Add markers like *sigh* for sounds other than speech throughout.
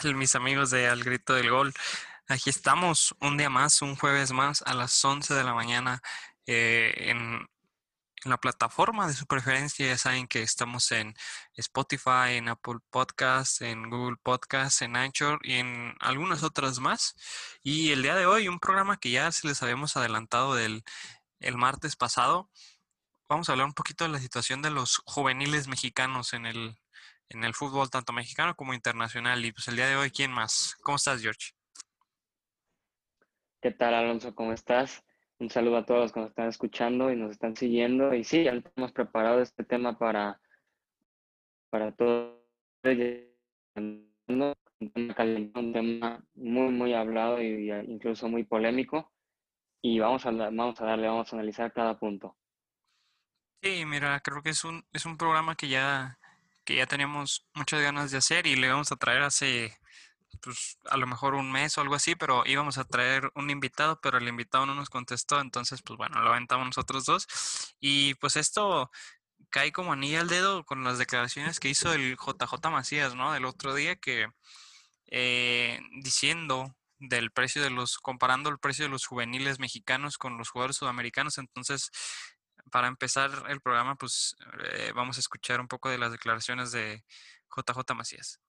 Hola, ¿qué tal mis amigos de Al Grito del Gol? Aquí estamos un día más, un jueves más a las 11 de la mañana eh, en, la plataforma de su preferencia. Ya saben que estamos en Spotify, en Apple Podcasts, en Google Podcasts, en Anchor y en algunas otras más. Y el día de hoy, un programa que ya se les habíamos adelantado del el martes pasado, vamos a hablar un poquito de la situación de los juveniles mexicanos en el, en el fútbol, tanto mexicano como internacional. Y pues el día de hoy, ¿quién más? ¿Cómo estás, George? ¿Qué tal, Alonso? ¿Cómo estás? Un saludo a todos los que nos están escuchando y nos están siguiendo. Y sí, ya hemos preparado este tema para, para todos. Un tema muy, muy hablado y incluso muy polémico. Y vamos a, vamos a darle, vamos a analizar cada punto. Sí, mira, creo que es un, es un programa que ya, que ya teníamos muchas ganas de hacer y le vamos a traer hace, pues, a lo mejor un mes o algo así, pero íbamos a traer un invitado, pero el invitado no nos contestó, entonces, pues bueno, lo aventamos nosotros dos. Y pues esto cae como anilla al dedo con las declaraciones que hizo el JJ Macías, ¿no? Del otro día que eh, diciendo del precio de los, comparando el precio de los juveniles mexicanos con los jugadores sudamericanos, entonces para empezar el programa, pues eh, vamos a escuchar un poco de las declaraciones de JJ Macías.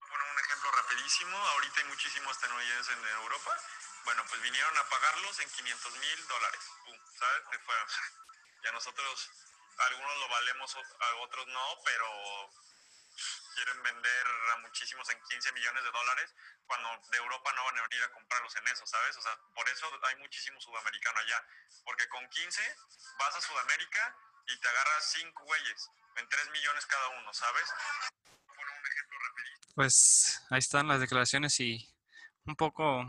Poner un ejemplo rapidísimo, ahorita hay muchísimos estadounidenses en Europa, bueno, pues vinieron a pagarlos en 500 mil dólares, ¿sabes? fueron. Y a nosotros, algunos lo valemos, a otros no, pero quieren vender a muchísimos en 15 millones de dólares, cuando de Europa no van a venir a comprarlos en eso, ¿sabes? O sea, por eso hay muchísimo sudamericano allá, porque con 15 vas a Sudamérica y te agarras 5 güeyes, en 3 millones cada uno, ¿sabes? un ejemplo Pues ahí están las declaraciones y un poco...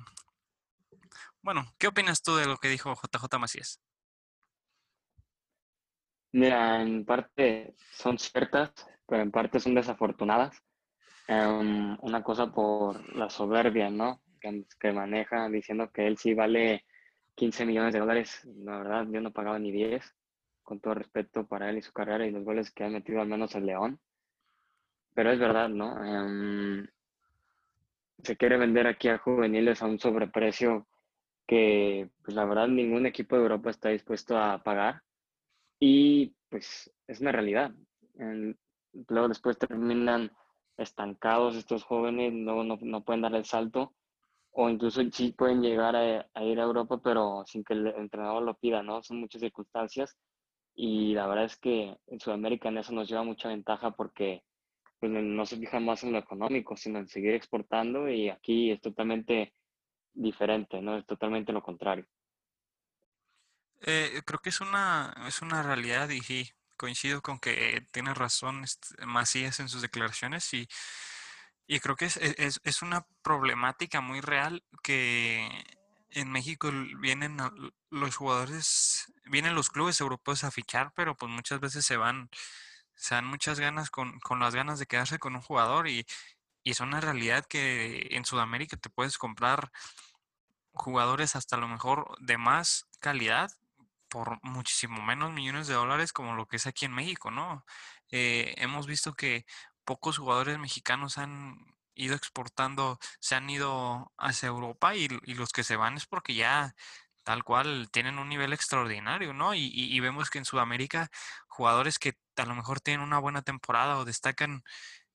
Bueno, ¿qué opinas tú de lo que dijo JJ Macías? Mira, en parte son ciertas, pero en parte son desafortunadas. Em, una cosa por la soberbia, ¿no? Que, maneja diciendo que él sí vale 15 millones de dólares. La verdad, yo no pagaba ni 10, con todo respeto para él y su carrera y los goles que ha metido al menos el León. Pero es verdad, ¿no? Em, se quiere vender aquí a juveniles a un sobreprecio que, pues la verdad, ningún equipo de Europa está dispuesto a pagar. Y pues es una realidad luego después terminan estancados estos jóvenes, luego no, no pueden dar el salto o incluso sí pueden llegar a, ir a Europa, pero sin que el entrenador lo pida, ¿no? Son muchas circunstancias y la verdad es que en Sudamérica en eso nos lleva mucha ventaja porque pues, no se fija más en lo económico, sino en seguir exportando y aquí es totalmente diferente, ¿no? Es totalmente lo contrario. Eh, creo que es una, es una realidad y coincido con que tiene razón Macías en sus declaraciones y, y creo que e, es, es, una problemática muy real que en México vienen los jugadores, vienen los clubes europeos a fichar, pero pues muchas veces se van, se dan muchas ganas con, con las ganas de quedarse con un jugador y, y es una realidad que en Sudamérica te puedes comprar jugadores hasta lo mejor de más calidad por muchísimo menos millones de dólares como lo que es aquí en México, ¿no? Eh, hemos visto que pocos jugadores mexicanos han ido exportando, se han ido hacia Europa y, los que se van es porque ya tal cual tienen un nivel extraordinario, ¿no? Y, vemos que en Sudamérica jugadores que a lo mejor tienen una buena temporada o destacan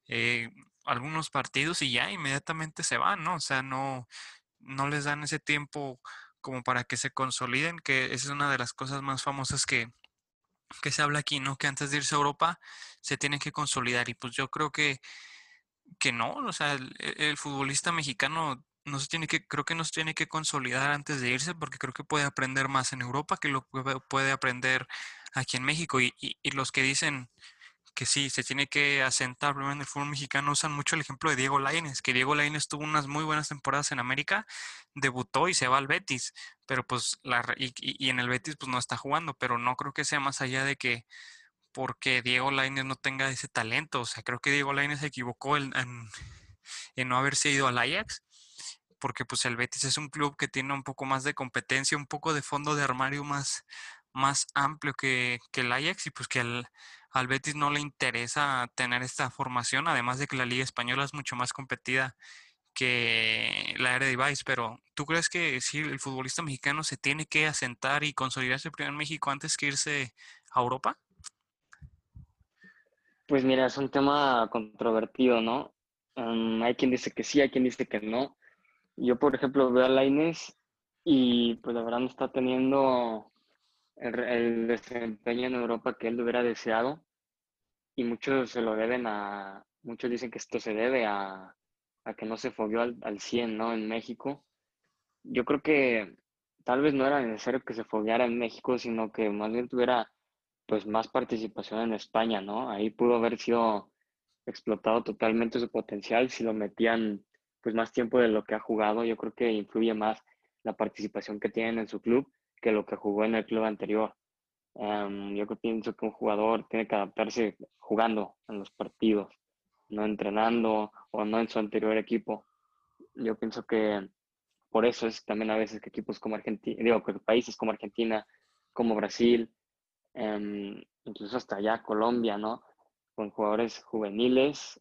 eh, algunos partidos y ya inmediatamente se van, ¿no? O sea, no, no les dan ese tiempo como para que se consoliden, que esa es una de las cosas más famosas que, que se habla aquí, ¿no? Que antes de irse a Europa se tiene que consolidar. Y pues yo creo que, que no, o sea, el, futbolista mexicano no se tiene que, creo que no se tiene que consolidar antes de irse, porque creo que puede aprender más en Europa que lo puede aprender aquí en México. Y, y los que dicen que sí, se tiene que asentar primero en el fútbol mexicano. Usan mucho el ejemplo de Diego Lainez, que Diego Lainez tuvo unas muy buenas temporadas en América, debutó y se va al Betis, pero pues la, y, en el Betis pues no está jugando, pero no creo que sea más allá de que porque Diego Lainez no tenga ese talento, o sea, creo que Diego Lainez se equivocó en, en, no haberse ido al Ajax, porque pues el Betis es un club que tiene un poco más de competencia, un poco de fondo de armario más, más amplio que, que el Ajax y pues que el al Betis no le interesa tener esta formación, además de que la Liga Española es mucho más competida que la Eredivisie, pero ¿tú crees que si el futbolista mexicano se tiene que asentar y consolidarse primero en México antes que irse a Europa? Pues mira, es un tema controvertido, ¿no? Um, hay quien dice que sí, hay quien dice que no. Yo, por ejemplo, veo a Laines y pues la verdad no está teniendo el, desempeño en Europa que él hubiera deseado y muchos se lo deben a, muchos dicen que esto se debe a, a que no se fogueó al, al 100, ¿no? En México. Yo creo que tal vez no era necesario que se fogueara en México, sino que más bien tuviera pues más participación en España, ¿no? Ahí pudo haber sido explotado totalmente su potencial si lo metían pues más tiempo de lo que ha jugado. Yo creo que influye más la participación que tienen en su club que lo que jugó en el club anterior. Em, yo pienso que un jugador tiene que adaptarse jugando en los partidos, no entrenando o no en su anterior equipo. Yo pienso que por eso es también a veces que equipos como Argentina, digo, que países como Argentina, como Brasil, em, incluso hasta allá Colombia, ¿no? Con jugadores juveniles,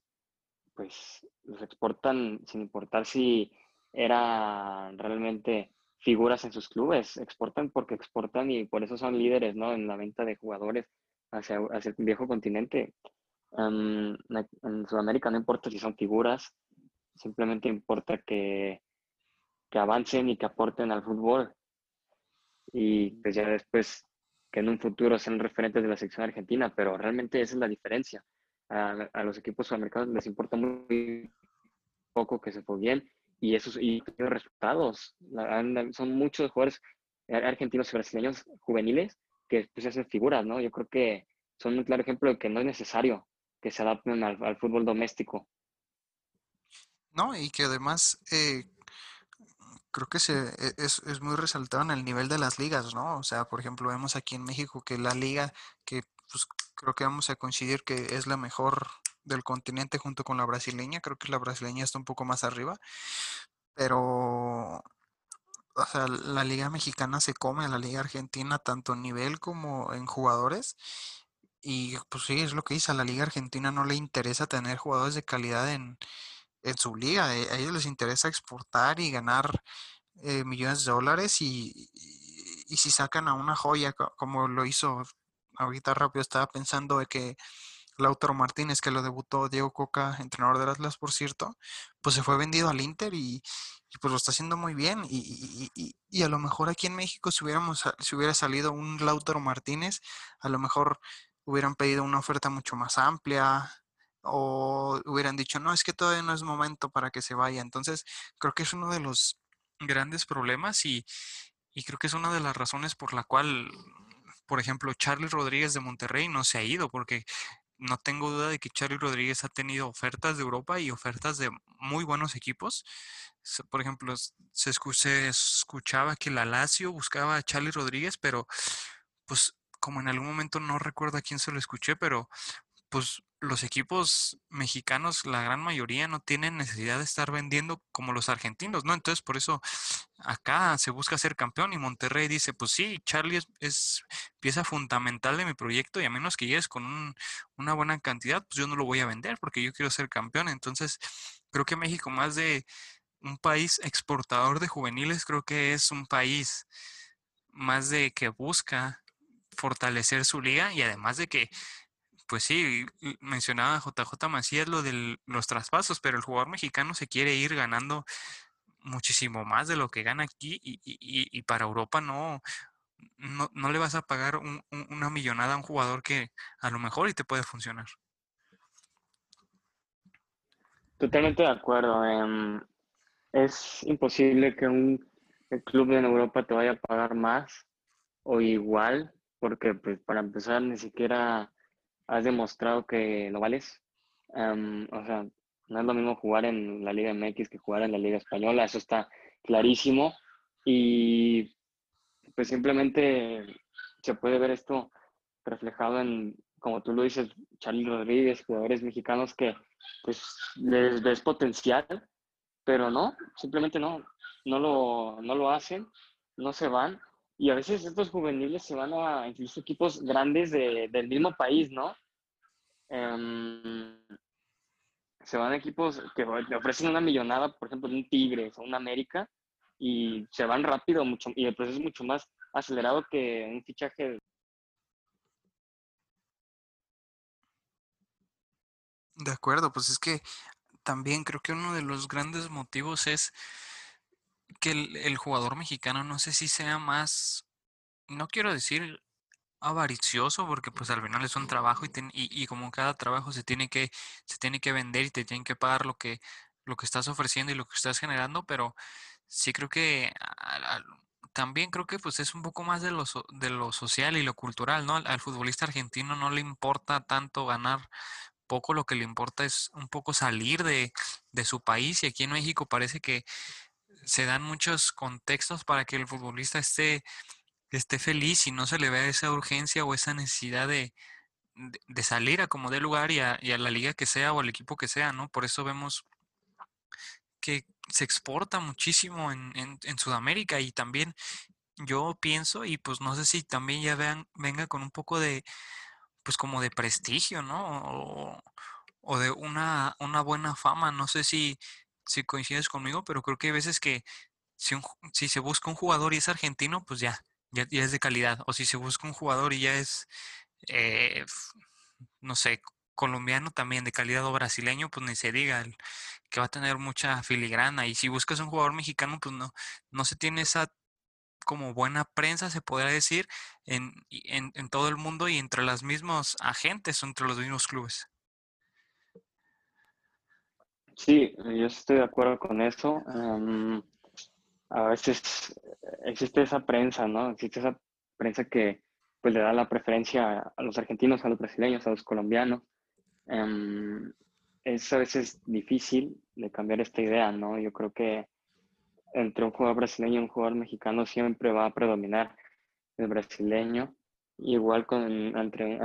pues los exportan sin importar si era realmente figuras en sus clubes, exportan porque exportan y por eso son líderes, ¿no? En la venta de jugadores hacia, hacia el viejo continente. en Sudamérica no importa si son figuras, simplemente importa que, que avancen y que aporten al fútbol. Y pues ya después que en un futuro sean referentes de la sección argentina, pero realmente esa es la diferencia. A, a los equipos sudamericanos les importa muy poco que se fue bien y esos y resultados. Son muchos jugadores argentinos y brasileños juveniles que pues, hacen figuras, ¿no? Yo creo que son un claro ejemplo de que no es necesario que se adapten al, fútbol doméstico. No, y que además eh, creo que se, e, es, es, muy resaltado en el nivel de las ligas, ¿no? O sea, por ejemplo, vemos aquí en México que la liga, que pues creo que vamos a coincidir que es la mejor del continente junto con la brasileña. Creo que la brasileña está un poco más arriba. Pero, o sea, la liga mexicana se come a la liga argentina tanto en nivel como en jugadores. Y pues sí, es lo que dice, a la liga argentina no le interesa tener jugadores de calidad en, en su liga. E, a ellos les interesa exportar y ganar eh, millones de dólares y, y, si sacan a una joya como lo hizo ahorita rápido, estaba pensando de que Lautaro Martínez, que lo debutó Diego Coca, entrenador del Atlas, por cierto, pues se fue vendido al Inter y, pues lo está haciendo muy bien. Y, y, a lo mejor aquí en México, si, hubiéramos, si hubiera salido un Lautaro Martínez, a lo mejor hubieran pedido una oferta mucho más amplia o hubieran dicho, no, es que todavía no es momento para que se vaya. Entonces, creo que es uno de los grandes problemas y, y creo que es una de las razones por la cual por ejemplo, Charlie Rodríguez de Monterrey no se ha ido porque no tengo duda de que Charlie Rodríguez ha tenido ofertas de Europa y ofertas de muy buenos equipos. Por ejemplo, se, escuchaba que la Lazio buscaba a Charlie Rodríguez, pero pues como en algún momento no recuerdo a quién se lo escuché, pero pues los equipos mexicanos, la gran mayoría, no tienen necesidad de estar vendiendo como los argentinos, ¿no? Entonces, por eso acá se busca ser campeón y Monterrey dice, pues sí, Charlie es, pieza fundamental de mi proyecto y a menos que llegues con una buena cantidad, pues yo no lo voy a vender porque yo quiero ser campeón. Entonces, creo que México, más de un país exportador de juveniles, creo que es un país más de que busca fortalecer su liga y además de que pues sí, mencionaba JJ Macías lo de los traspasos, pero el jugador mexicano se quiere ir ganando muchísimo más de lo que gana aquí y, para Europa no, no, le vas a pagar una millonada a un jugador que a lo mejor y te puede funcionar. Totalmente de acuerdo. Em, es imposible que un club en Europa te vaya a pagar más o igual, porque pues para empezar ni siquiera has demostrado que lo vales. o sea, no es lo mismo jugar en la Liga MX que jugar en la Liga Española, eso está clarísimo. Y pues simplemente se puede ver esto reflejado en, como tú lo dices, Charlie Rodríguez, jugadores mexicanos que pues les ves potencial, pero no, simplemente no, no lo, no lo hacen, no se van y a veces estos juveniles se van a incluso equipos grandes de, del mismo país, ¿no? em, se van a equipos que le ofrecen una millonada, por ejemplo, un Tigres o un América, y se van rápido mucho, y el proceso es mucho más acelerado que un fichaje. De acuerdo, pues es que también creo que uno de los grandes motivos es que el, el jugador mexicano no sé si sea más, no quiero decir avaricioso porque pues al final es un trabajo y, y, y, como cada trabajo se tiene que se tiene que vender y te tienen que pagar lo que lo que estás ofreciendo y lo que estás generando pero sí creo que también creo que pues es un poco más de lo, de lo social y lo cultural no al, al, futbolista argentino no le importa tanto ganar poco lo que le importa es un poco salir de, de su país y aquí en México parece que se dan muchos contextos para que el futbolista esté esté feliz y no se le vea esa urgencia o esa necesidad de, de, salir a como dé lugar y a, y a, la liga que sea o al equipo que sea, ¿no? Por eso vemos que se exporta muchísimo en, en, Sudamérica y también yo pienso y pues no sé si también ya vean, venga con un poco de, pues como de prestigio, ¿no? O, o de una, una buena fama, no sé si, si coincides conmigo, pero creo que hay veces que si, se busca un jugador y es argentino, pues ya, ya, es de calidad. O si se busca un jugador y ya es, eh, no sé, colombiano también de calidad o brasileño, pues ni se diga, el, que va a tener mucha filigrana. Y si buscas un jugador mexicano, pues no, no se tiene esa como buena prensa, se podría decir, en, en, en todo el mundo y entre los mismos agentes o entre los mismos clubes. Sí, yo estoy de acuerdo con eso. Um, a veces existe esa prensa, ¿no? Existe esa prensa que pues le da la preferencia a los argentinos, a los brasileños, a los colombianos. Um, es a veces difícil de cambiar esta idea, ¿no? Yo creo que entre un jugador brasileño y un jugador mexicano siempre va a predominar el brasileño. Igual con entre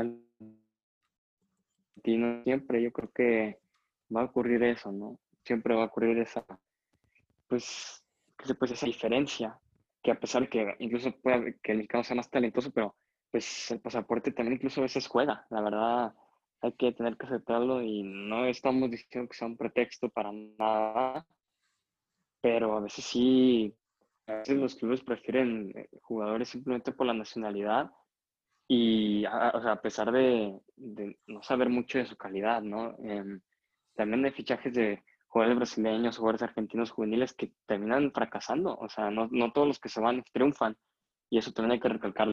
argentino siempre yo creo que va a ocurrir eso, ¿no? Siempre va a ocurrir esa, pues, pues esa diferencia, que a pesar de que incluso pueda que el mexicano sea más talentoso, pero pues el pasaporte también incluso a veces juega, la verdad hay que tener que aceptarlo y no estamos diciendo que sea un pretexto para nada, pero a veces sí, a veces los clubes prefieren eh, jugadores simplemente por la nacionalidad y a, o sea, a pesar de, de, no saber mucho de su calidad, ¿no? Eh, también hay fichajes de jugadores brasileños, jugadores argentinos juveniles que terminan fracasando. O sea, no, no todos los que se van triunfan. Y eso también hay que recalcarlo.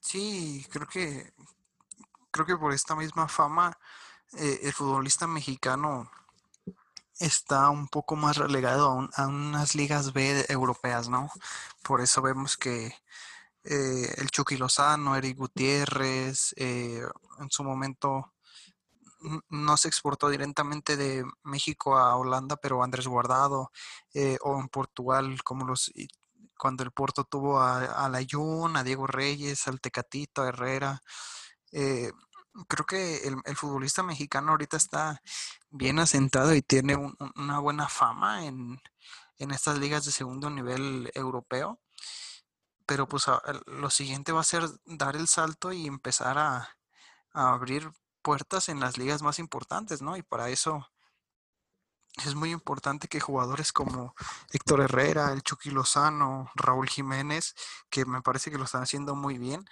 Sí, creo que creo que por esta misma fama eh, el futbolista mexicano está un poco más relegado a, un, a, unas ligas B europeas, ¿no? Por eso vemos que eh, el Chucky Lozano, Eric Gutiérrez, eh, en su momento no se exportó directamente de México a Holanda, pero Andrés Guardado, eh, o en Portugal, como los cuando el Porto tuvo a, a Layún, a Diego Reyes, al Tecatito, a Herrera. Eh, creo que el, el, futbolista mexicano ahorita está bien asentado y tiene un, una buena fama en, en, estas ligas de segundo nivel europeo. Pero pues lo siguiente va a ser dar el salto y empezar a, a abrir puertas en las ligas más importantes, ¿no? Y para eso es muy importante que jugadores como Héctor Herrera, el Chucky Lozano, Raúl Jiménez, que me parece que lo están haciendo muy bien,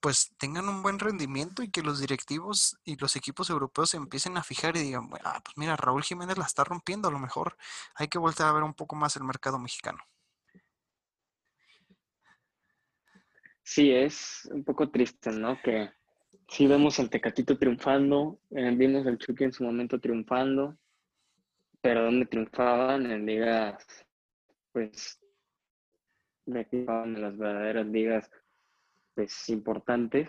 pues tengan un buen rendimiento y que los directivos y los equipos europeos se empiecen a fijar y digan, ah, pues mira, Raúl Jiménez la está rompiendo, a lo mejor hay que volver a ver un poco más el mercado mexicano. Sí, es un poco triste, ¿no? Que sí vemos al Tecatito triunfando, eh, vimos al Chucky en su momento triunfando, pero donde triunfaban en ligas, pues, triunfaban en las verdaderas ligas pues, importantes.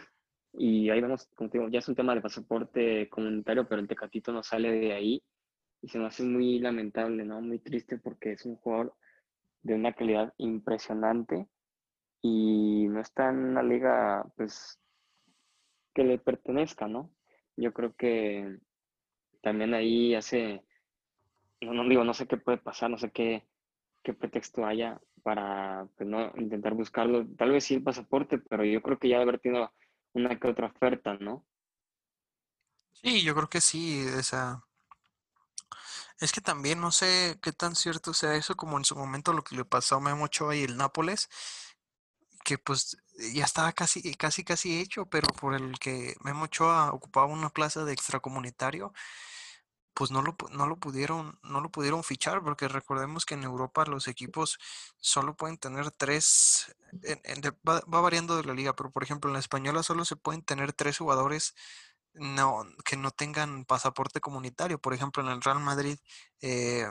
Y ahí vemos, como te digo, ya es un tema de pasaporte comunitario, pero el Tecatito no sale de ahí. Y se me hace muy lamentable, ¿no? Muy triste porque es un jugador de una calidad impresionante y no está en una liga, pues, que le pertenezca, ¿no? Yo creo que también ahí hace, no, no digo, no sé qué puede pasar, no sé qué, qué pretexto haya para pues, no intentar buscarlo. Tal vez sí el pasaporte, pero yo creo que ya debe haber tenido una que otra oferta, ¿no? Sí, yo creo que sí, esa... Es que también no sé qué tan cierto sea eso como en su momento lo que le pasó a Memo Ochoa y el Nápoles, que pues ya estaba casi, casi, casi hecho, pero por el que Memo Ochoa ocupaba una plaza de extracomunitario, pues no lo, no lo pudieron, no lo pudieron fichar, porque recordemos que en Europa los equipos solo pueden tener tres, va variando de la liga, pero por ejemplo en la española solo se pueden tener tres jugadores no, que no tengan pasaporte comunitario. Por ejemplo, en el Real Madrid, eh,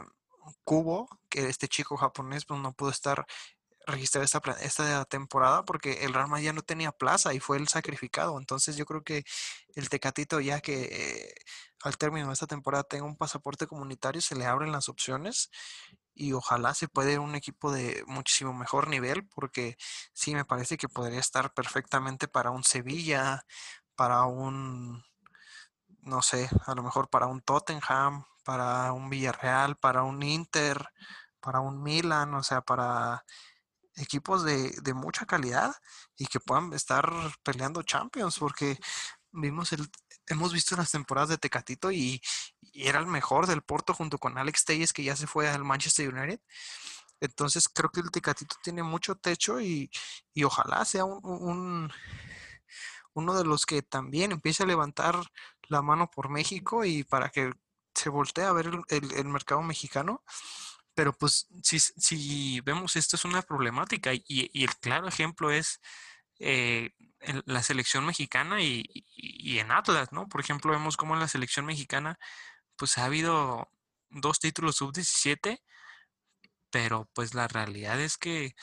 Kubo, que este chico japonés, pues no pudo estar registrado esta, esta temporada porque el Real Madrid ya no tenía plaza y fue el sacrificado. Entonces yo creo que el Tecatito ya que eh, al término de esta temporada tenga un pasaporte comunitario, se le abren las opciones y ojalá se pueda ir un equipo de muchísimo mejor nivel porque sí me parece que podría estar perfectamente para un Sevilla, para un no sé, a lo mejor para un Tottenham, para un Villarreal, para un Inter, para un Milan, o sea, para equipos de, de mucha calidad y que puedan estar peleando Champions, porque vimos el, hemos visto las temporadas de Tecatito y, era el mejor del Porto junto con Alex Telles, que ya se fue al Manchester United. Entonces creo que el Tecatito tiene mucho techo y, y ojalá sea un, un- uno de los que también empiece a levantar la mano por México y para que se voltee a ver el- el mercado mexicano. Pero pues si, si vemos esto es una problemática y, el claro ejemplo es eh, el- la selección mexicana y, y- y en Atlas, ¿no? Por ejemplo, vemos cómo en la selección mexicana pues ha habido dos títulos sub-17, pero pues la realidad es que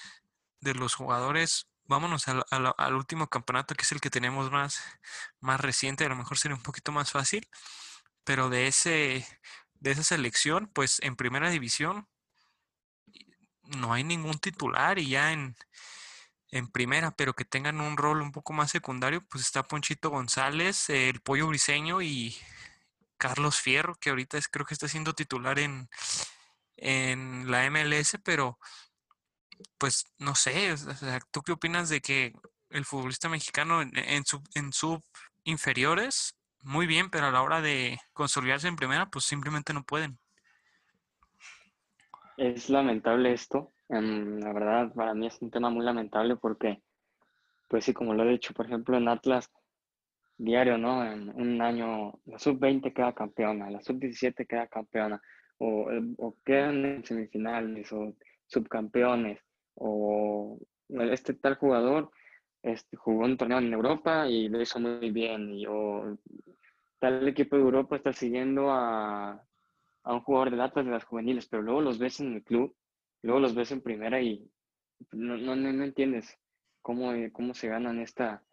de los jugadores, vámonos al, al- al último campeonato que es el que tenemos más, más reciente, a lo mejor sería un poquito más fácil, pero de ese, de esa selección, pues en primera división no hay ningún titular y ya en, en primera, pero que tengan un rol un poco más secundario, pues está Ponchito González, el Pollo Briseño y Carlos Fierro, que ahorita es, creo que está siendo titular en, en la MLS, pero pues no sé, o sea, ¿tú qué opinas de que el futbolista mexicano en, en sub, en sub inferiores, muy bien, pero a la hora de consolidarse en primera, pues simplemente no pueden? Es lamentable esto. em, la verdad, para mí es un tema muy lamentable porque, pues sí, como lo he dicho, por ejemplo, en Atlas, diario, ¿no? En un año, la sub-20 queda campeona, la sub-17 queda campeona, o, eh, o quedan en semifinales, o subcampeones, o este tal jugador este, jugó un torneo en Europa y lo hizo muy bien, y o tal equipo de Europa está siguiendo a, a un jugador de Atlas de las juveniles, pero luego los ves en el club, luego los ves en primera y no, no, no entiendes cómo, eh, cómo se ganan esta,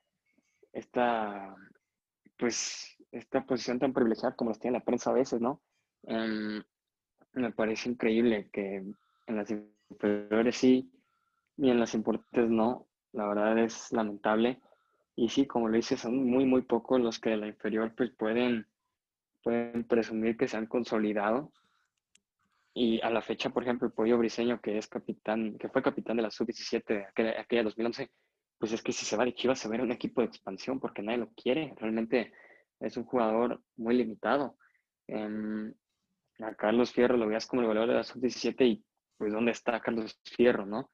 esta pues esta posición tan privilegiada como los tiene la prensa a veces, ¿no? Em, me parece increíble que en las inferiores sí y en las importantes no. La verdad es lamentable. Y sí, como lo dices, son muy, muy pocos los que de la inferior pues pueden, pueden presumir que se han consolidado. Y a la fecha, por ejemplo, el Pollo Briseño, que es capitán, que fue capitán de la sub-17 de aquella, aquella 2011, pues es que si se va de Chivas se va a a un equipo de expansión porque nadie lo quiere. Realmente es un jugador muy limitado. Em, a Carlos Fierro lo veas como el goleador de la sub-17 y pues dónde está Carlos Fierro, ¿no?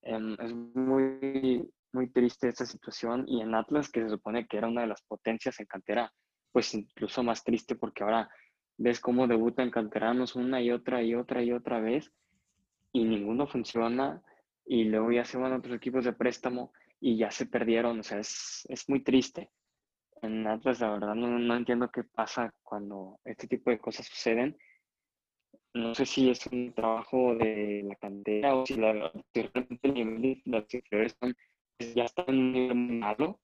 Em, es muy, muy triste esta situación y en Atlas, que se supone que era una de las potencias en cantera, pues incluso más triste porque ahora ves cómo debutan canteranos una y otra y otra y otra vez y ninguno funciona y luego ya se van a otros equipos de préstamo y ya se perdieron, o sea, es, es muy triste. En Atlas, la verdad, no, no entiendo qué pasa cuando este tipo de cosas suceden. No sé si es un trabajo de la cantera o si, la, si realmente el nivel de las inferiores ya está en un nivel malo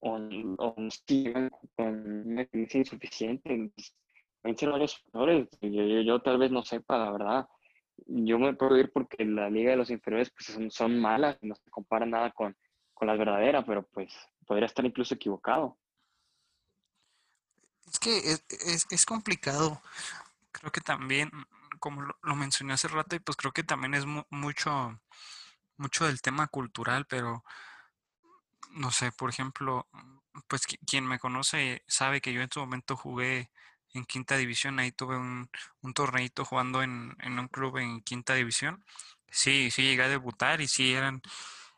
o, o si con una experiencia insuficiente. Pueden ser varios factores. Yo, yo, yo tal vez no sepa, la verdad. Yo me puedo ir porque la liga de los inferiores pues, son, son malas, no se compara nada con, con las verdaderas, pero pues podría estar incluso equivocado. Es que es, es, es complicado. Creo que también, como lo, lo mencioné hace rato, y pues creo que también es mu- mucho, mucho del tema cultural, pero no sé, por ejemplo, pues quien me conoce sabe que yo en su momento jugué en quinta división, ahí tuve un, un torneito jugando en, en, un club en quinta división. Sí, sí llegué a debutar y sí eran,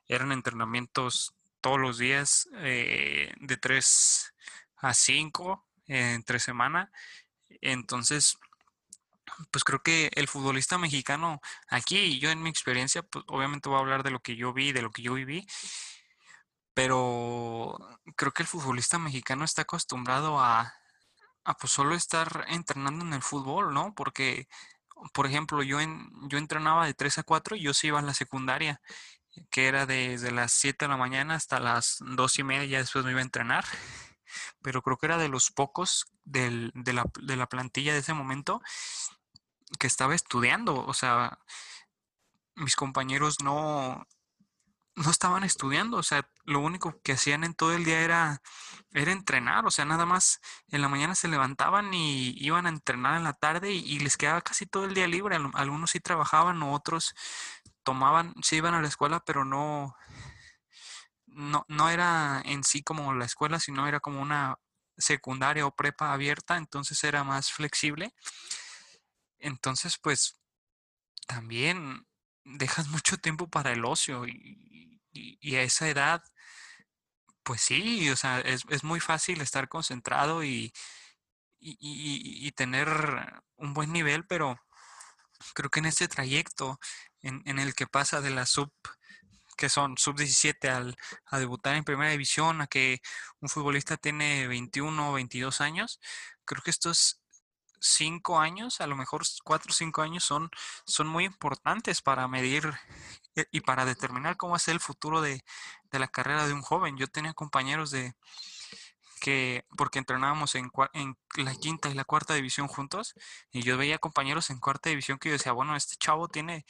eran entrenamientos todos los días eh, de 3 a 5 entre semana. Entonces, pues creo que el futbolista mexicano aquí, yo en mi experiencia, pues obviamente voy a hablar de lo que yo vi, de lo que yo viví, pero creo que el futbolista mexicano está acostumbrado a, a pues solo estar entrenando en el fútbol, ¿no? Porque, por ejemplo, yo, en, yo entrenaba de 3 a 4 y yo sí iba a la secundaria, que era desde las 7 de la mañana hasta las 2 y media, ya después me iba a entrenar. *laughs* Pero creo que era de los pocos del, de, la, de la plantilla de ese momento que estaba estudiando. O sea, mis compañeros no, no estaban estudiando, o sea, lo único que hacían en todo el día era, era entrenar, o sea, nada más en la mañana se levantaban y iban a entrenar en la tarde y, les quedaba casi todo el día libre. Algunos sí trabajaban, otros tomaban, sí iban a la escuela, pero no, no, no era en sí como la escuela, sino era como una secundaria o prepa abierta, entonces era más flexible. Entonces, pues, también dejas mucho tiempo para el ocio y, y, a esa edad, pues sí, o sea, es, es muy fácil estar concentrado y, y, tener un buen nivel, pero creo que en este trayecto en, en el que pasa de la sub que son sub 17 al, a debutar en primera división, a que un futbolista tiene 21 o 22 años, creo que estos cinco años, a lo mejor cuatro o cinco años son, son muy importantes para medir y para determinar cómo ser el futuro de, la carrera de un joven. Yo tenía compañeros de que, porque entrenábamos en, en, la quinta y la cuarta división juntos, y yo veía compañeros en cuarta división que yo decía, bueno, este chavo tiene,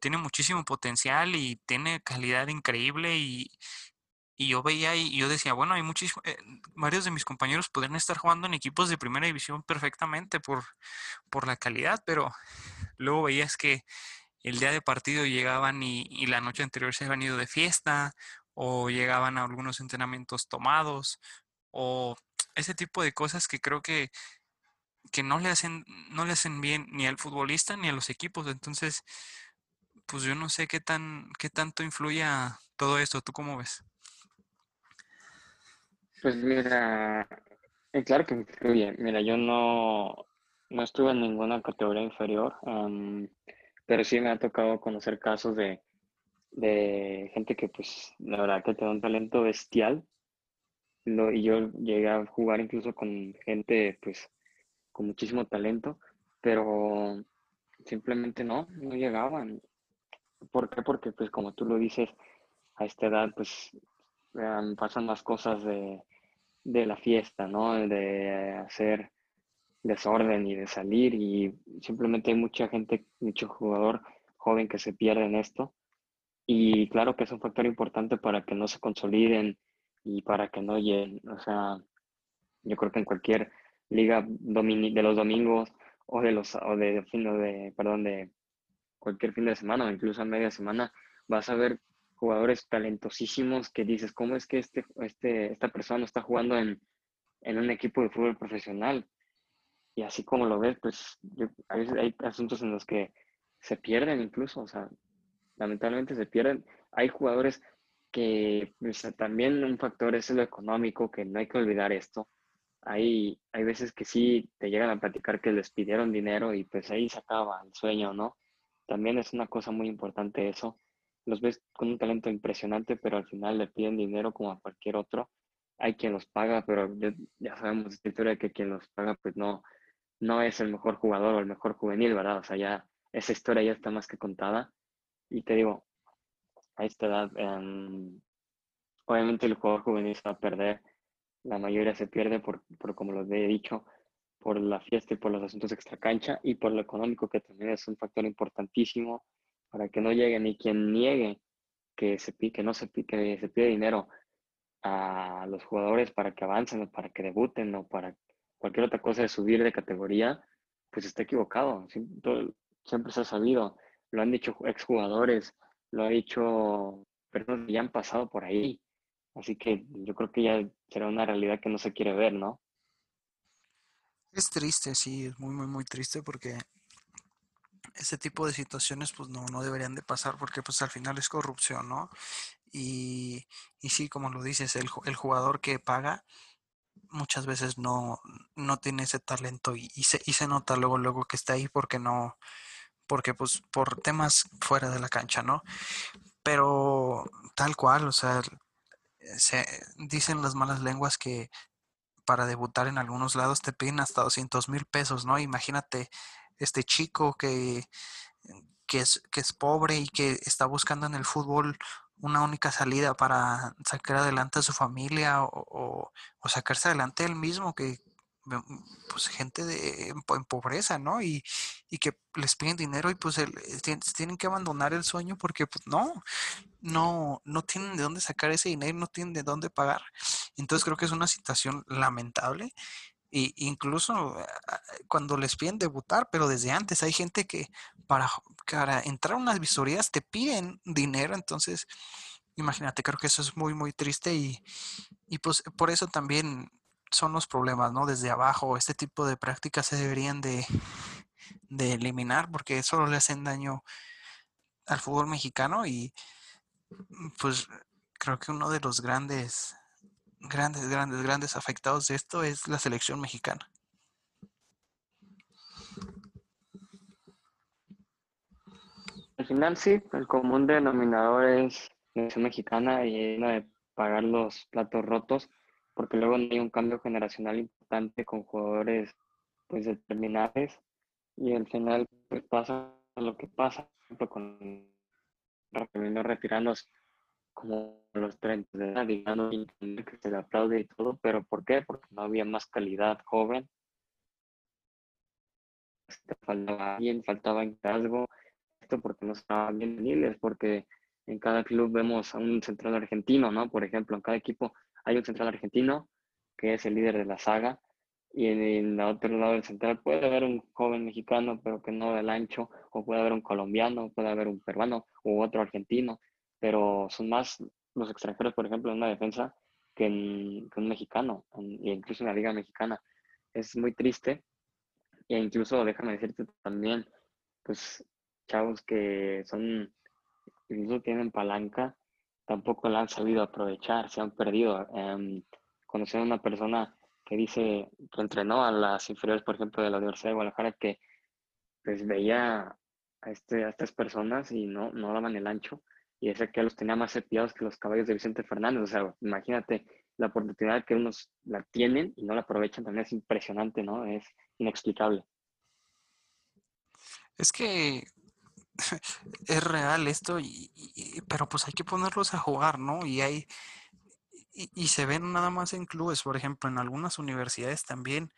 tiene muchísimo potencial y tiene calidad increíble y, y yo veía y yo decía, bueno, hay muchísimos, eh, varios de mis compañeros podrían estar jugando en equipos de primera división perfectamente por, por la calidad, pero luego veías que el día de partido llegaban y, la noche anterior se habían ido de fiesta o llegaban a algunos entrenamientos tomados o ese tipo de cosas que creo que, que no le hacen no le hacen bien ni al futbolista ni a los equipos. Entonces pues yo no sé qué tan qué tanto influye todo esto. Tú cómo ves pues mira eh, claro que influye. Mira yo no no estuve en ninguna categoría inferior pero sí me ha tocado conocer casos de, de gente que pues la verdad que tiene un talento bestial. Lo, y yo llegué a jugar incluso con gente pues con muchísimo talento, pero simplemente no, no llegaban. ¿Por qué? Porque pues como tú lo dices, a esta edad pues pasan las cosas de, de la fiesta, ¿no? De hacer desorden y de salir y simplemente hay mucha gente, mucho jugador joven que se pierde en esto. Y claro que es un factor importante para que no se consoliden y para que no lleguen, o sea, yo creo que en cualquier liga de los domingos o de los o de fin de perdón de cualquier fin de semana o incluso a media semana vas a ver jugadores talentosísimos que dices cómo es que este este esta persona está jugando en, en un equipo de fútbol profesional y así como lo ves, pues a veces hay asuntos en los que se pierden incluso, o sea, lamentablemente se pierden. Hay jugadores que pues, también un factor es lo económico, que no hay que olvidar esto. Hay, hay veces que sí te llegan a platicar que les pidieron dinero y pues ahí se acaba el sueño, ¿no? También es una cosa muy importante eso. Los ves con un talento impresionante, pero al final le piden dinero como a cualquier otro. Hay quien los paga, pero ya sabemos esta historia de que quien los paga pues no, no es el mejor jugador o el mejor juvenil, ¿verdad? O sea, ya esa historia ya está más que contada. Y te digo, a esta edad, em, obviamente el jugador juvenil se va a perder, la mayoría se pierde por, por, como lo he dicho, por la fiesta y por los asuntos extracancha y por lo económico que también es un factor importantísimo para que no llegue ni quien niegue que se que no se, que se pide dinero a los jugadores para que avancen o para que debuten o para cualquier otra cosa de subir de categoría, pues está equivocado. Siempre, se ha sabido, lo han dicho exjugadores, lo ha dicho personas que ya han pasado por ahí. Así que yo creo que ya será una realidad que no se quiere ver, ¿no? Es triste, sí, es muy, muy, muy triste porque ese tipo de situaciones pues no, no deberían de pasar porque pues al final es corrupción, ¿no? Y, y sí, como lo dices, el, el jugador que paga muchas veces no, no tiene ese talento y, se, y se nota luego, luego que está ahí porque no, porque pues por temas fuera de la cancha, ¿no? Pero tal cual, o sea, se dicen las malas lenguas que para debutar en algunos lados te piden hasta 200 mil pesos, ¿no? Imagínate este chico que, que, es, que es pobre y que está buscando en el fútbol una única salida para sacar adelante a su familia o, o, sacarse adelante él mismo, que pues gente de, en, en pobreza, ¿no? Y, y, que les piden dinero y pues el, tienen que abandonar el sueño porque pues no, no, no tienen de dónde sacar ese dinero, no tienen de dónde pagar. Entonces creo que es una situación lamentable. Y incluso cuando les piden debutar, pero desde antes hay gente que para, para entrar a unas visorías te piden dinero, entonces imagínate, creo que eso es muy, muy triste y, y pues por eso también son los problemas, ¿no? Desde abajo, este tipo de prácticas se deberían de, de eliminar porque solo le hacen daño al fútbol mexicano y pues creo que uno de los grandes, grandes, grandes, grandes afectados de esto es la selección mexicana. Al final sí, el común denominador es la selección mexicana y una de pagar los platos rotos porque luego no hay un cambio generacional importante con jugadores pues determinables y al final pues pasa lo que pasa, por ejemplo, con Rafael retirarnos como los 30 de edad, digamos, que se le aplaude y todo, pero ¿por qué? Porque no había más calidad joven, faltaba alguien, faltaba encargo, esto porque no estaban bien niveles, porque en cada club vemos a un central argentino, ¿no? Por ejemplo, en cada equipo hay un central argentino que es el líder de la saga y en el otro lado del central puede haber un joven mexicano pero que no del ancho o puede haber un colombiano, puede haber un peruano u otro argentino, pero son más los extranjeros, por ejemplo, en una defensa que, en, que un mexicano, y incluso en la liga mexicana. Es muy triste e incluso déjame decirte también, pues chavos que son, incluso tienen palanca, tampoco la han sabido aprovechar, se han perdido. Eh, conocer a una persona que dice que entrenó a las inferiores, por ejemplo, de la Universidad de Guadalajara, que pues veía a, este, a estas personas y no, no daban el ancho y ese que los tenía más cepillos que los caballos de Vicente Fernández. O sea, imagínate la oportunidad que unos la tienen y no la aprovechan, también es impresionante, ¿no? Es inexplicable. Es que *laughs* es real esto, y, pero pues hay que ponerlos a jugar, ¿no? Y hay y, y, se ven nada más en clubes, por ejemplo, en algunas universidades también,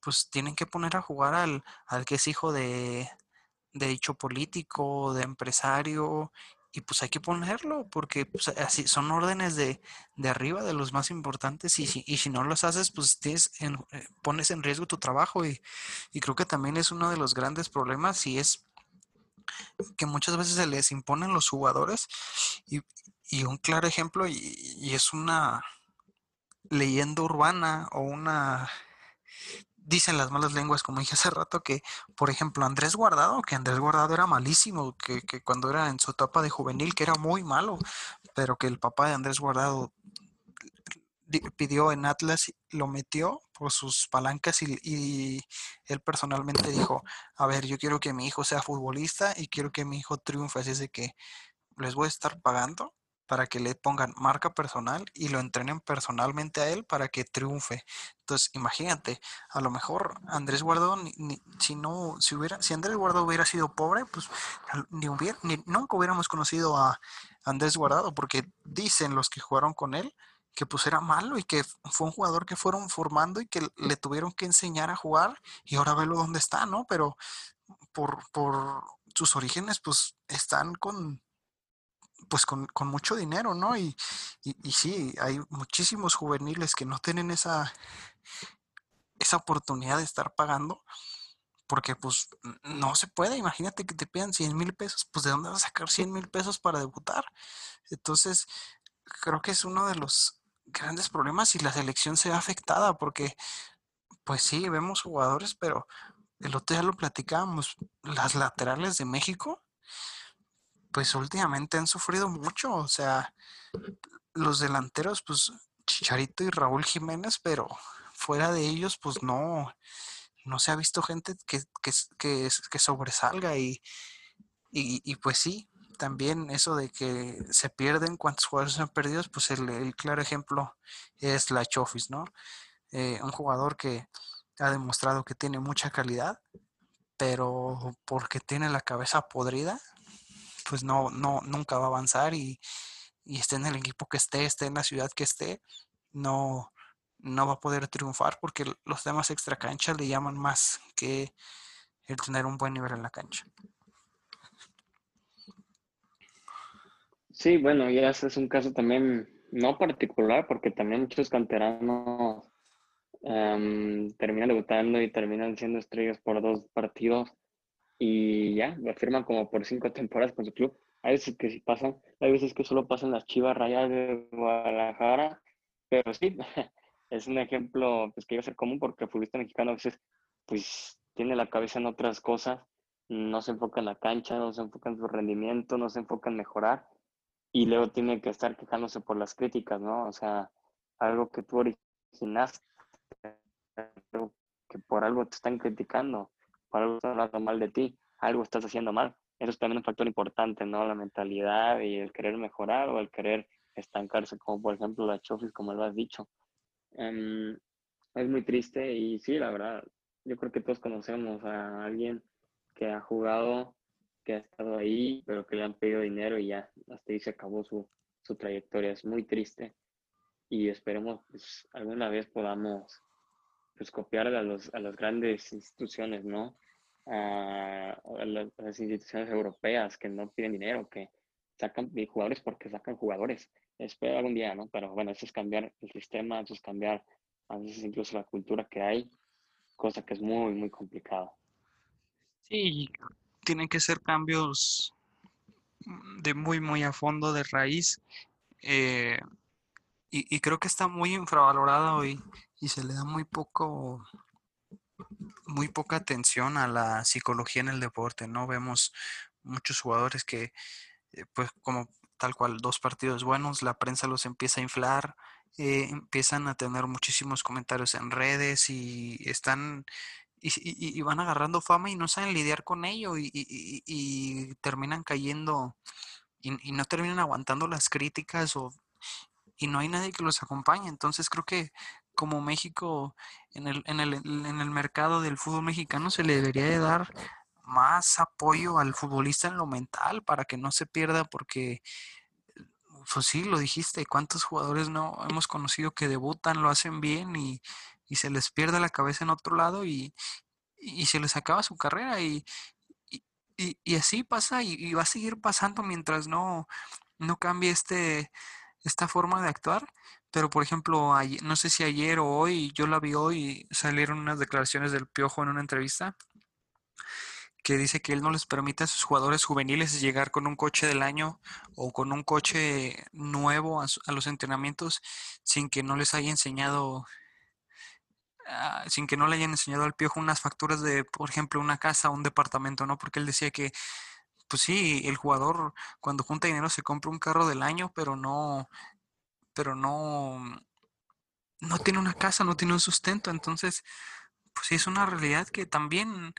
pues tienen que poner a jugar al, al que es hijo de, de dicho político, de empresario, y pues hay que ponerlo, porque pues, así son órdenes de, de, arriba, de los más importantes, y si, y si no los haces, pues tienes en, eh, pones en riesgo tu trabajo, y, y creo que también es uno de los grandes problemas, y es que muchas veces se les imponen los jugadores y, y un claro ejemplo y, y, es una leyenda urbana o una dicen las malas lenguas como dije hace rato que por ejemplo Andrés Guardado que Andrés Guardado era malísimo que, que cuando era en su etapa de juvenil que era muy malo pero que el papá de Andrés Guardado pidió en Atlas, lo metió por sus palancas y, y, él personalmente dijo, a ver, yo quiero que mi hijo sea futbolista y quiero que mi hijo triunfe, así es de que les voy a estar pagando para que le pongan marca personal y lo entrenen personalmente a él para que triunfe. Entonces, imagínate, a lo mejor Andrés Guardado, ni, ni, si no, si hubiera, si Andrés Guardado hubiera sido pobre, pues ni hubiera, ni, nunca hubiéramos conocido a Andrés Guardado, porque dicen los que jugaron con él que pues era malo y que fue un jugador que fueron formando y que le tuvieron que enseñar a jugar y ahora velo dónde está, ¿no? Pero por, por sus orígenes pues están con pues con, con mucho dinero, ¿no? Y, y, sí, hay muchísimos juveniles que no tienen esa, esa oportunidad de estar pagando porque pues no se puede, imagínate que te pidan 100 mil pesos, pues de dónde vas a sacar 100 mil pesos para debutar. Entonces, creo que es uno de los grandes problemas y la selección se ve afectada porque, pues sí, vemos jugadores, pero el otro día lo platicábamos, las laterales de México, pues últimamente han sufrido mucho, o sea, los delanteros, pues Chicharito y Raúl Jiménez, pero fuera de ellos, pues no, no se ha visto gente que, que, que, que sobresalga y, y, y, pues sí, también eso de que se pierden, cuántos jugadores han perdido, pues el, el claro ejemplo es la Chofis, ¿no? Eh, un jugador que ha demostrado que tiene mucha calidad, pero porque tiene la cabeza podrida, pues no, no, nunca va a avanzar y, y esté en el equipo que esté, esté en la ciudad que esté, no, no va a poder triunfar porque los demás extra cancha le llaman más que el tener un buen nivel en la cancha. Sí, bueno, ya es un caso también no particular porque también muchos canteranos um, terminan debutando y terminan siendo estrellas por dos partidos y ya, lo firman como por cinco temporadas con su club. Hay veces que sí pasan, hay veces que solo pasan las chivas rayas de Guadalajara, pero sí, *laughs* es un ejemplo pues, que iba a ser común porque el futbolista mexicano a veces pues tiene la cabeza en otras cosas, no se enfoca en la cancha, no se enfoca en su rendimiento, no se enfoca en mejorar y luego tiene que estar quejándose por las críticas, ¿no? O sea, algo que tú originaste, que por algo te están criticando, por algo están hablando mal de ti, algo estás haciendo mal. Eso es también un factor importante, ¿no? La mentalidad y el querer mejorar o el querer estancarse, como por ejemplo la Chofis, como lo has dicho. Um, es muy triste y sí, la verdad, yo creo que todos conocemos a alguien que ha jugado, que ha estado ahí, pero que le han pedido dinero y ya hasta ahí se acabó su, su trayectoria. Es muy triste y esperemos pues, alguna vez podamos pues, copiar a, los, a las grandes instituciones, ¿no? A, a, las, instituciones europeas que no piden dinero, que sacan jugadores porque sacan jugadores. Espero algún día, ¿no? Pero bueno, eso es cambiar el sistema, eso es cambiar a veces incluso la cultura que hay, cosa que es muy, muy complicado. Sí, tienen que ser cambios de muy, muy a fondo, de raíz. Eh, y, y, creo que está muy infravalorado y, y se le da muy poco, muy poca atención a la psicología en el deporte, ¿no? Vemos muchos jugadores que, eh, pues como tal cual, dos partidos buenos, la prensa los empieza a inflar, eh, empiezan a tener muchísimos comentarios en redes y están y, van agarrando fama y no saben lidiar con ello y, y terminan cayendo y, no terminan aguantando las críticas o, y no hay nadie que los acompañe. Entonces creo que como México en el, en el, en el mercado del fútbol mexicano se le debería de dar más apoyo al futbolista en lo mental para que no se pierda porque pues sí, lo dijiste, cuántos jugadores no hemos conocido que debutan, lo hacen bien y, y se les pierde la cabeza en otro lado y, y se les acaba su carrera y, y, así pasa y, va a seguir pasando mientras no, no cambie este, esta forma de actuar. Pero, por ejemplo, ayer, no sé si ayer o hoy, yo la vi hoy, salieron unas declaraciones del Piojo en una entrevista que dice que él no les permite a sus jugadores juveniles llegar con un coche del año o con un coche nuevo a los entrenamientos sin que no les haya enseñado uh, sin que no le hayan enseñado al piojo unas facturas de, por ejemplo, una casa o un departamento, ¿no? Porque él decía que, pues sí, el jugador cuando junta dinero se compra un carro del año, pero no, pero no, no tiene una casa, no tiene un sustento, entonces, pues sí, es una realidad que también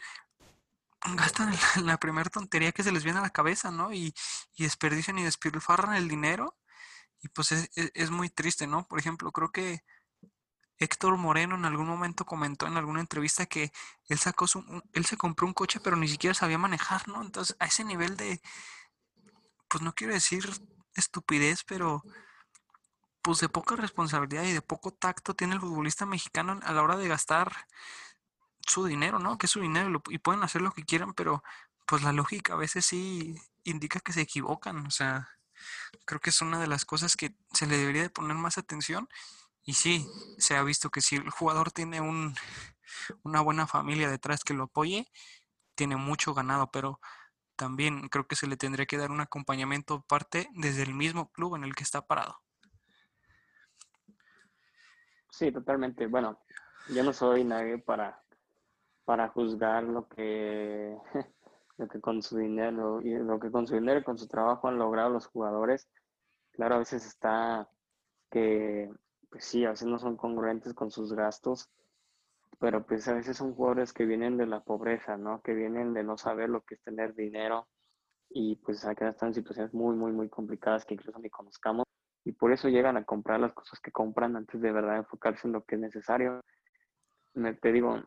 gastan la, *laughs* la primera tontería que se les viene a la cabeza, ¿no? Y, y desperdician y despilfarran el dinero. Y pues es, es, es, muy triste, ¿no? Por ejemplo, creo que Héctor Moreno en algún momento comentó en alguna entrevista que él sacó su, él se compró un coche pero ni siquiera sabía manejar, ¿no? Entonces, a ese nivel de, pues no quiero decir estupidez, pero pues de poca responsabilidad y de poco tacto tiene el futbolista mexicano a la hora de gastar su dinero, ¿no? Que es su dinero y pueden hacer lo que quieran, pero pues la lógica a veces sí indica que se equivocan, o sea, creo que es una de las cosas que se le debería de poner más atención y sí, se ha visto que si el jugador tiene un, una buena familia detrás que lo apoye, tiene mucho ganado, pero también creo que se le tendría que dar un acompañamiento parte desde el mismo club en el que está parado. Sí, totalmente. Bueno, yo no soy nadie para, para juzgar lo que, *laughs* lo que con su dinero y lo que con su dinero y con su trabajo han logrado los jugadores. Claro, a veces está que, pues sí, a veces no son congruentes con sus gastos, pero pues a veces son jugadores que vienen de la pobreza, ¿no? Que vienen de no saber lo que es tener dinero y pues acá están en situaciones muy, muy, muy complicadas que incluso ni conozcamos y por eso llegan a comprar las cosas que compran antes de verdad enfocarse en lo que es necesario. Me, te digo,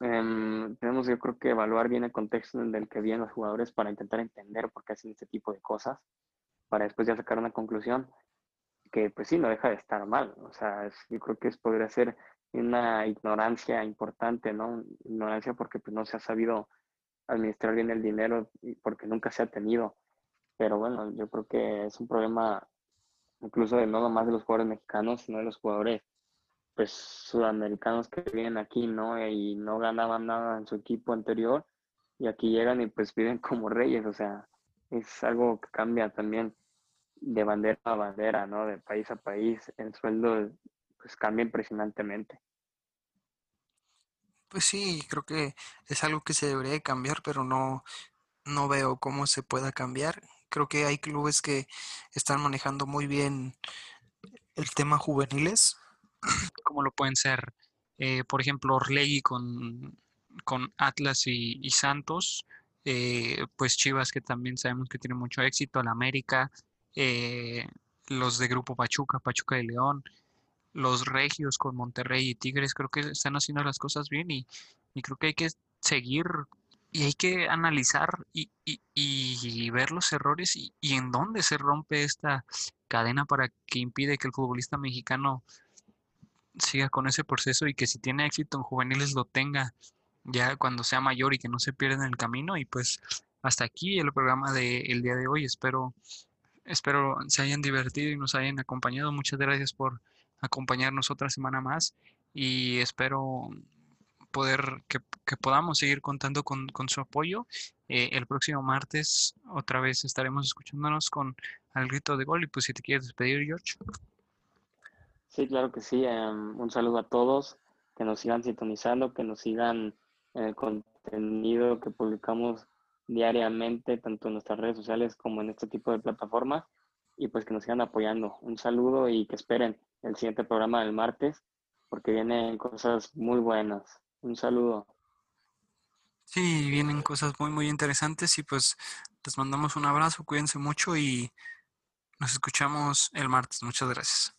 em, tenemos yo creo que evaluar bien el contexto en el que vienen los jugadores para intentar entender por qué hacen este tipo de cosas, para después ya sacar una conclusión que pues sí, no deja de estar mal. O sea, yo creo que es, podría ser una ignorancia importante, ¿no? Ignorancia porque pues no se ha sabido administrar bien el dinero y porque nunca se ha tenido. Pero bueno, yo creo que es un problema incluso de no nomás de los jugadores mexicanos, sino de los jugadores pues sudamericanos que vienen aquí, ¿no? Y no ganaban nada en su equipo anterior y aquí llegan y pues viven como reyes, o sea, es algo que cambia también de bandera a bandera, ¿no? De país a país, el sueldo pues cambia impresionantemente. Pues sí, creo que es algo que se debería cambiar, pero no, no veo cómo se pueda cambiar. Creo que hay clubes que están manejando muy bien el tema juveniles, *clears throat* como lo pueden ser, eh, por ejemplo, Orlegui con, con Atlas y, Santos, eh, pues Chivas que también sabemos que tiene mucho éxito, la América, eh, los de Grupo Pachuca, Pachuca de León, los Regios con Monterrey y Tigres, creo que están haciendo las cosas bien y, y creo que hay que seguir y hay que analizar y, ver los errores y, en dónde se rompe esta cadena para que impide que el futbolista mexicano siga con ese proceso y que si tiene éxito en juveniles lo tenga ya cuando sea mayor y que no se pierda en el camino. Y pues hasta aquí el programa del día de hoy. Espero, espero se hayan divertido y nos hayan acompañado. Muchas gracias por acompañarnos otra semana más y espero poder que, podamos seguir contando con, su apoyo. Eh, el próximo martes otra vez estaremos escuchándonos con al grito de gol y pues si te quieres despedir, George. Sí, claro que sí. Em, un saludo a todos, que nos sigan sintonizando, que nos sigan el contenido que publicamos diariamente, tanto en nuestras redes sociales como en este tipo de plataformas, y pues que nos sigan apoyando. Un saludo y que esperen el siguiente programa del martes, porque vienen cosas muy buenas. Un saludo. Sí, vienen cosas muy, muy interesantes y pues les mandamos un abrazo, cuídense mucho y nos escuchamos el martes. Muchas gracias.